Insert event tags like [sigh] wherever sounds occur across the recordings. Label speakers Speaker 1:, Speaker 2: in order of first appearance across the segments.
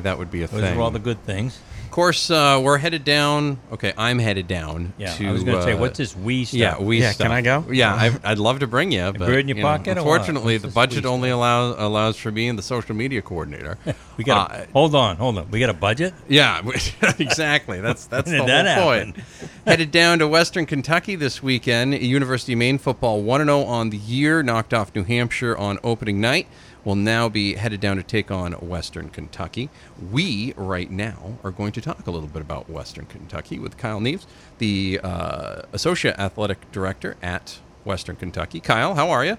Speaker 1: that would be a
Speaker 2: Those
Speaker 1: thing.
Speaker 2: are all the good things.
Speaker 1: of course, uh, we're headed down. Okay, I'm headed down.
Speaker 2: Yeah,
Speaker 1: to,
Speaker 2: I was going to say,
Speaker 1: uh,
Speaker 2: what's this we stuff?
Speaker 1: Yeah, we.
Speaker 3: Yeah,
Speaker 1: stuff.
Speaker 3: can I go?
Speaker 1: Yeah, I, I'd love to bring you, but
Speaker 2: bird in your
Speaker 1: you
Speaker 2: pocket or what?
Speaker 1: unfortunately, the budget
Speaker 2: we
Speaker 1: only allows allows for me and the social media coordinator. [laughs]
Speaker 2: we got.
Speaker 1: Uh,
Speaker 2: hold on, hold on. We got a budget.
Speaker 1: Yeah, [laughs] [laughs] exactly. That's that's the whole
Speaker 2: that
Speaker 1: point. Headed down to Western Kentucky this weekend. University of Maine football 1 0 on the year, knocked off New Hampshire on opening night. Will now be headed down to take on Western Kentucky. We, right now, are going to talk a little bit about Western Kentucky with Kyle Neaves, the uh, Associate Athletic Director at Western Kentucky. Kyle, how are you?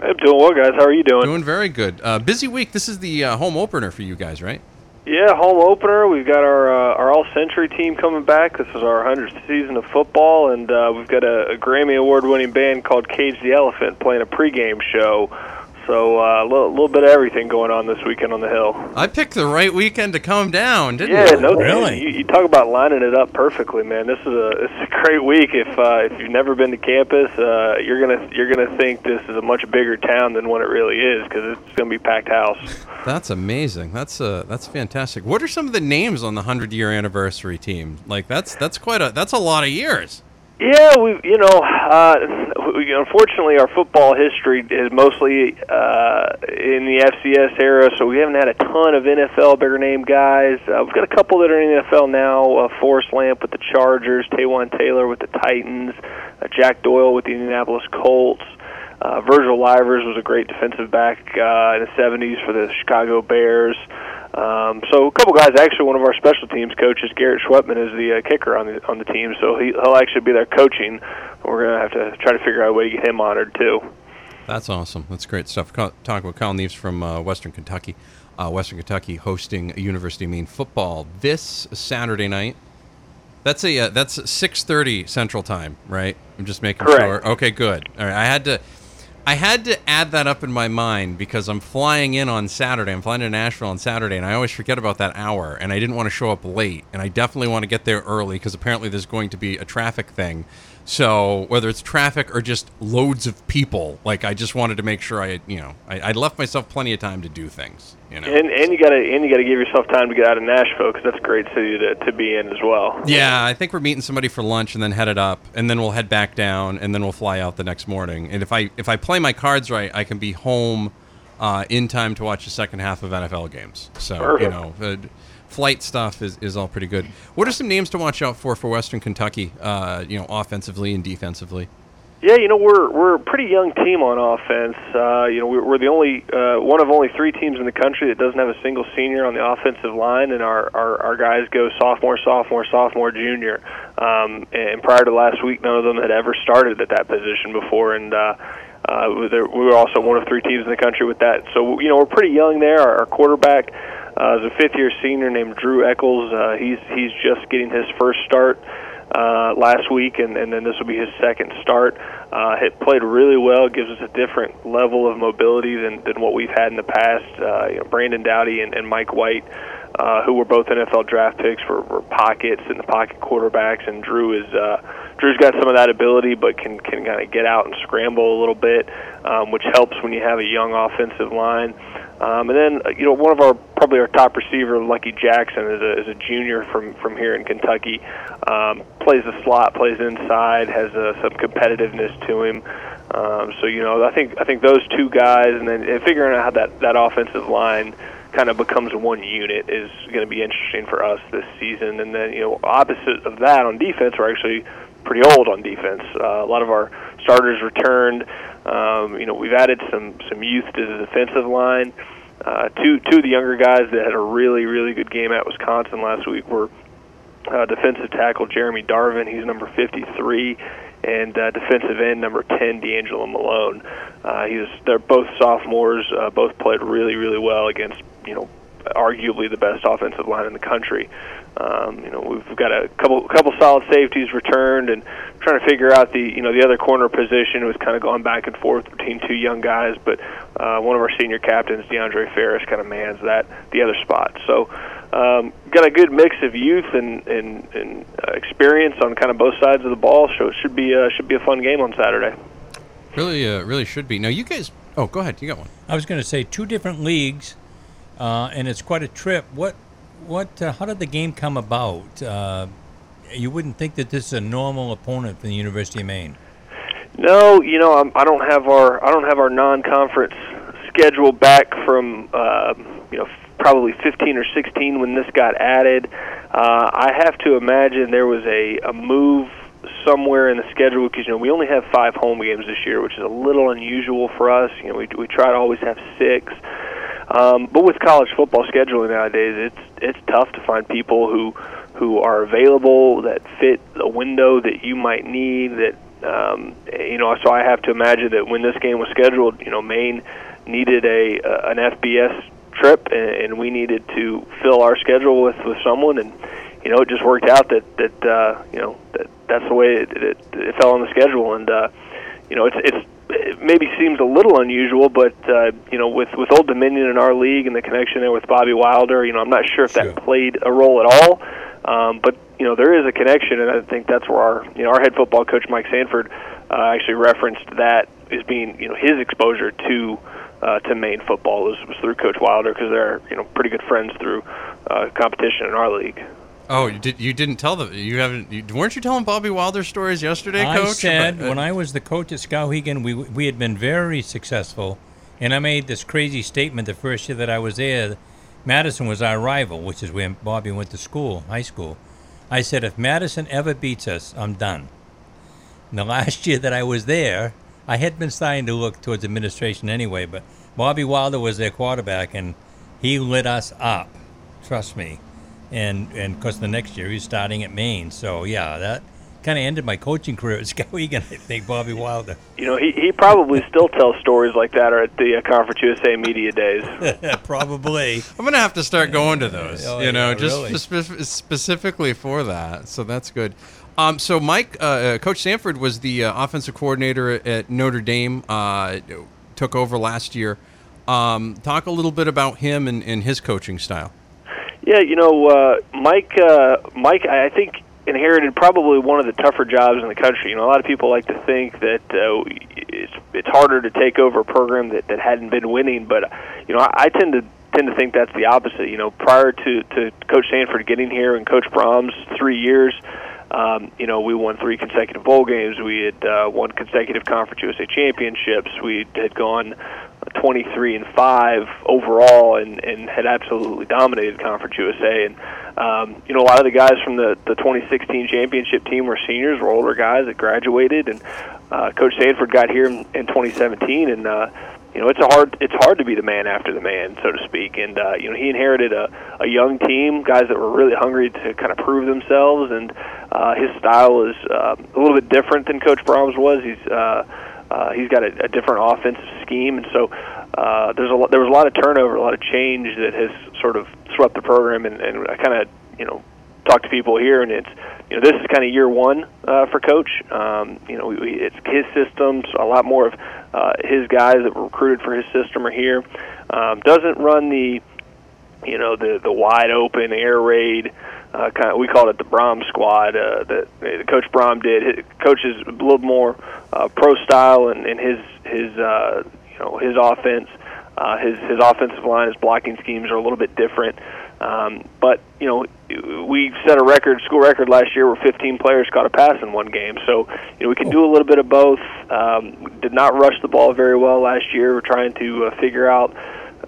Speaker 4: I'm doing well, guys. How are you doing?
Speaker 1: Doing very good. Uh, busy week. This is the uh, home opener for you guys, right?
Speaker 4: Yeah, home opener. We've got our uh, our All Century team coming back. This is our 100th season of football, and uh, we've got a, a Grammy Award winning band called Cage the Elephant playing a pregame show. So uh, a little, little bit of everything going on this weekend on the hill.
Speaker 1: I picked the right weekend to come down, didn't
Speaker 4: Yeah,
Speaker 1: I?
Speaker 4: no,
Speaker 2: Really?
Speaker 4: You, you talk about lining it up perfectly, man. This is a [laughs] it's a great week. If uh, if you've never been to campus, uh, you're gonna you're gonna think this is a much bigger town than what it really is because it's gonna be packed house.
Speaker 1: That's amazing. That's uh, that's fantastic. What are some of the names on the hundred year anniversary team? Like that's that's quite a that's a lot of years.
Speaker 4: Yeah, we you know, uh, we, unfortunately, our football history is mostly uh, in the FCS era, so we haven't had a ton of NFL bigger name guys. Uh, we've got a couple that are in the NFL now. Uh, Forrest Lamp with the Chargers, Taywan Taylor with the Titans, uh, Jack Doyle with the Indianapolis Colts. Uh, Virgil Livers was a great defensive back uh, in the 70s for the Chicago Bears. Um, so a couple guys. Actually, one of our special teams coaches, Garrett Schwetman, is the uh, kicker on the on the team. So he, he'll actually be there coaching. We're gonna have to try to figure out a way to get him honored too.
Speaker 1: That's awesome. That's great stuff. Talking with Kyle Neaves from uh, Western Kentucky. Uh, Western Kentucky hosting a University of Maine football this Saturday night. That's a uh, that's six thirty Central Time, right? I'm just making
Speaker 4: Correct.
Speaker 1: sure. Okay, good. All right, I had to. I had to add that up in my mind because I'm flying in on Saturday. I'm flying to Nashville on Saturday, and I always forget about that hour. And I didn't want to show up late, and I definitely want to get there early because apparently there's going to be a traffic thing. So whether it's traffic or just loads of people, like I just wanted to make sure I, you know, I, I left myself plenty of time to do things. You know.
Speaker 4: And and you gotta and you gotta give yourself time to get out of Nashville because that's a great city to to be in as well.
Speaker 1: Yeah, I think we're meeting somebody for lunch and then headed up, and then we'll head back down, and then we'll fly out the next morning. And if I if I play my cards right, I can be home uh, in time to watch the second half of NFL games. So you know, uh, flight stuff is, is all pretty good. What are some names to watch out for for Western Kentucky? Uh, you know, offensively and defensively.
Speaker 4: Yeah, you know we're we're a pretty young team on offense. Uh, you know we're, we're the only uh, one of only three teams in the country that doesn't have a single senior on the offensive line, and our our, our guys go sophomore, sophomore, sophomore, junior. Um, and prior to last week, none of them had ever started at that position before, and. Uh, uh, we were also one of three teams in the country with that. So you know we're pretty young there. Our, our quarterback uh, is a fifth-year senior named Drew Eckels. Uh, he's he's just getting his first start last week, and, and then this will be his second start. Uh, it played really well, gives us a different level of mobility than, than what we've had in the past. Uh, you know, Brandon Doughty and, and Mike White, uh, who were both NFL draft picks, were, were pockets and the pocket quarterbacks, and Drew is uh, Drew's got some of that ability, but can can kind of get out and scramble a little bit, um, which helps when you have a young offensive line. Um, and then, you know, one of our probably our top receiver, Lucky Jackson, is a, is a junior from from here in Kentucky. Um, plays the slot, plays inside, has uh, some competitiveness to him. Um, so you know, I think I think those two guys, and then and figuring out how that that offensive line kind of becomes one unit is going to be interesting for us this season. And then you know, opposite of that on defense, we're actually pretty old on defense. Uh, a lot of our starters returned. Um, you know, we've added some some youth to the defensive line. Uh, two two of the younger guys that had a really really good game at Wisconsin last week were uh, defensive tackle Jeremy Darvin. He's number 53, and uh, defensive end number 10 D'Angelo Malone. Uh, he they're both sophomores. Uh, both played really really well against you know arguably the best offensive line in the country. Um, you know, we've got a couple couple solid safeties returned, and trying to figure out the you know the other corner position was kind of going back and forth between two young guys, but uh, one of our senior captains, DeAndre Ferris, kind of mans that the other spot. So. Um, got a good mix of youth and, and, and uh, experience on kind of both sides of the ball, so it should be uh, should be a fun game on Saturday.
Speaker 1: Really, uh, really should be. Now you guys. Oh, go ahead. You got one.
Speaker 2: I was going to say two different leagues, uh, and it's quite a trip. What what? Uh, how did the game come about? Uh, you wouldn't think that this is a normal opponent for the University of Maine.
Speaker 4: No, you know, I'm, I don't have our I don't have our non-conference schedule back from uh, you know probably 15 or 16 when this got added. Uh, I have to imagine there was a, a move somewhere in the schedule because you know we only have five home games this year, which is a little unusual for us. You know, we we try to always have six. Um, but with college football scheduling nowadays, it's it's tough to find people who who are available that fit the window that you might need. That um, you know, so I have to imagine that when this game was scheduled, you know, Maine needed a uh, an FBS trip, and, and we needed to fill our schedule with with someone, and you know, it just worked out that that uh, you know that that's the way it, it, it fell on the schedule, and uh, you know, it's it's it maybe seems a little unusual, but uh, you know, with with Old Dominion in our league and the connection there with Bobby Wilder, you know, I'm not sure if
Speaker 2: Sure.
Speaker 4: that played a role at all. Um, but you know, there is a connection, and I think that's where our you know our head football coach Mike Sanford uh, actually referenced that as being you know his exposure to uh, to Maine football was, was through Coach Wilder because they're you know pretty good friends through uh, competition in our league.
Speaker 1: Oh, you did you didn't tell them. you haven't you, weren't you telling Bobby Wilder stories yesterday,
Speaker 2: I
Speaker 1: Coach?
Speaker 2: said
Speaker 1: About- uh,
Speaker 2: when I was the coach at Skowhegan, we we had been very successful, and I made this crazy statement the first year that I was there. Madison was our rival, which is where Bobby went to school, high school. I said, if Madison ever beats us, I'm done. And the [laughs] last year that I was there, I had been starting to look towards administration anyway, but Bobby Wilder was their quarterback, and he lit us up. Trust me. And and because the next year he's starting at Maine, so yeah, that kind of ended my coaching [laughs] career at Skowhegan. I think Bobby Wilder.
Speaker 4: You know, he he probably still tells stories like that at the uh, Conference USA media days. [laughs]
Speaker 2: Probably.
Speaker 1: I'm gonna have to start going to those.
Speaker 2: Oh,
Speaker 1: you know,
Speaker 2: yeah,
Speaker 1: just
Speaker 2: really.
Speaker 1: spe- specifically for that. So that's good. Um, so Mike, uh, uh, Coach Sanford was the uh, offensive coordinator at, at Notre Dame. Uh, took over last year. Um, talk a little bit about him and, and his coaching style.
Speaker 4: Yeah, you know, uh, Mike. Uh, Mike, I think inherited probably one of the tougher jobs in the country. You know, a lot of people like to think that uh, it's it's harder to take over a program that that hadn't been winning, but you know, I, I tend to tend to think that's the opposite. You know, prior to to Coach Sanford getting here and Coach Brohm's three years. Um, you know, we won three consecutive bowl games. We had uh, won consecutive Conference USA championships. We had gone 23 and five overall, and, and had absolutely dominated Conference USA. And um, you know, a lot of the guys from the the 2016 championship team were seniors, were older guys that graduated. And uh, Coach Sanford got here in, in 2017, and uh, you know, it's a hard it's hard to be the man after the man, so to speak. And uh, you know, he inherited a, a young team, guys that were really hungry to kind of prove themselves. And uh, his style is uh, a little bit different than Coach Brohm's was. He's uh, uh, he's got a, a different offensive scheme, and so uh, there's a lot, there was a lot of turnover, a lot of change that has sort of swept the program. And, and I kind of you know talk to people here, and it's you know this is kind of year one uh, for Coach. Um, you know, we, we, it's his systems. A lot more of uh, his guys that were recruited for his system are here. Um, doesn't run the you know the the wide open air raid. Uh, kind of, we called it the Brohm squad. Uh, that uh, Coach Brohm did. Coach is a little more uh, pro style, and, and his his uh, you know his offense, uh, his his offensive line, his blocking schemes are a little bit different. Um, but you know, we set a record, school record last year, where 15 players caught a pass in one game. So you know, we can do a little bit of both. Um, did not rush the ball very well last year. We're trying to uh, figure out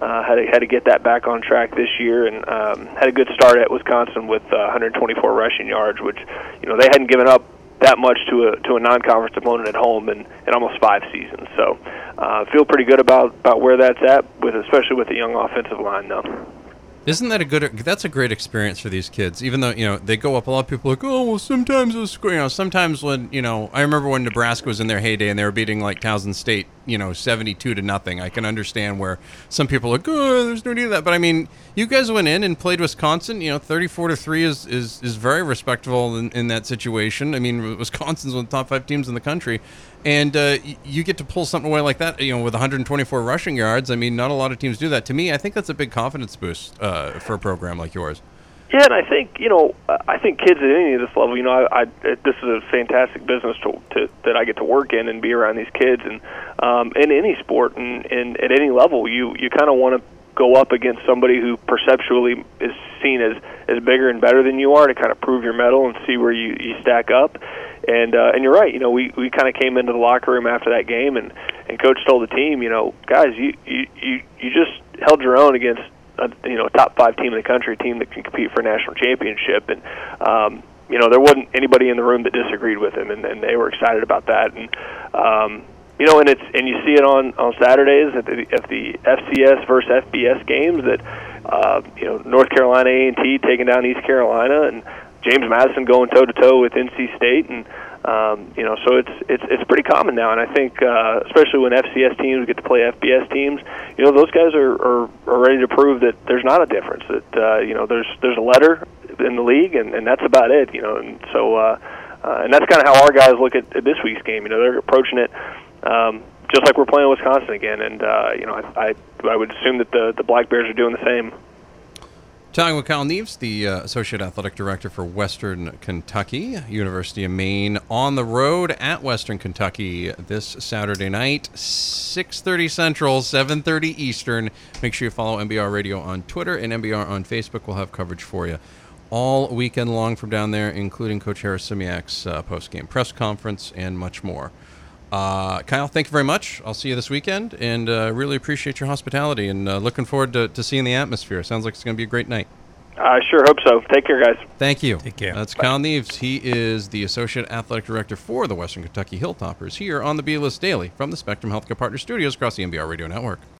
Speaker 4: uh, how to how to get that back on track this year, and um, had a good start at Wisconsin with uh, 124 rushing yards, which you know they hadn't given up that much to a to a non-conference opponent at home in, in almost five seasons. So, uh, feel pretty good about about where that's at, with especially with the young offensive line though.
Speaker 1: Isn't that a good? That's a great experience for these kids. Even though you know they go up, a lot of people are like, oh well, sometimes it's you know sometimes when you know I remember when Nebraska was in their heyday and they were beating like Towson State, you know, seventy-two to nothing. I can understand where some people are like, oh, there's no need of that. But I mean, you guys went in and played Wisconsin. You know, thirty-four to three is is is very respectable in, in that situation. I mean, Wisconsin's one of the top five teams in the country. And uh, you get to pull something away like that, you know, with 124 rushing yards. I mean, not a lot of teams do that. To me, I think that's a big confidence boost uh, for a program like yours.
Speaker 4: Yeah, and I think you know, I think kids at any of this level, you know, I, I this is a fantastic business to, to that I get to work in and be around these kids, and um, in any sport and, and at any level, you you kind of want to go up against somebody who perceptually is seen as as bigger and better than you are to kind of prove your mettle and see where you you stack up. And uh, and you're right. You know, we we kind of came into the locker room after that game, and and coach told the team, you know, guys, you you you, you just held your own against a, you know a top five team in the country, a team that can compete for a national championship, and um, you know there wasn't anybody in the room that disagreed with him, and, and they were excited about that. And um, you know, and it's and you see it on on Saturdays at the at the FCS versus FBS games that uh, you know North Carolina A and T taking down East Carolina, and James Madison going toe to toe with NC State, and um, you know, so it's it's it's pretty common now, and I think uh, especially when FCS teams get to play FBS teams, you know, those guys are, are, are ready to prove that there's not a difference. That uh, you know, there's there's a letter in the league, and, and that's about it. You know, and so uh, uh, and that's kind of how our guys look at, at this week's game. You know, they're approaching it. Um, just like we're playing Wisconsin again, and uh, you know, I, I I would assume that the the Black Bears are doing the same.
Speaker 1: Talking with Kyle Neaves, the uh, Associate Athletic Director for Western Kentucky, University of Maine, on the road at Western Kentucky this Saturday night, 6.30 Central, 7.30 Eastern. Make sure you follow MBR Radio on Twitter and MBR on Facebook. We'll have coverage for you all weekend long from down there, including Coach Harasymiak's uh, post-game press conference and much more. Uh, Kyle, thank you very much. I'll see you this weekend, and uh, really appreciate your hospitality. And uh, looking forward to, to seeing the atmosphere. Sounds like it's going to be a great night.
Speaker 4: I sure hope so. Take care, guys.
Speaker 1: Thank you.
Speaker 2: Take care.
Speaker 1: That's Kyle Neaves. He is the Associate Athletic Director for the Western Kentucky Hilltoppers here on the B List Daily from the Spectrum Healthcare Partner Studios across the MBR Radio Network.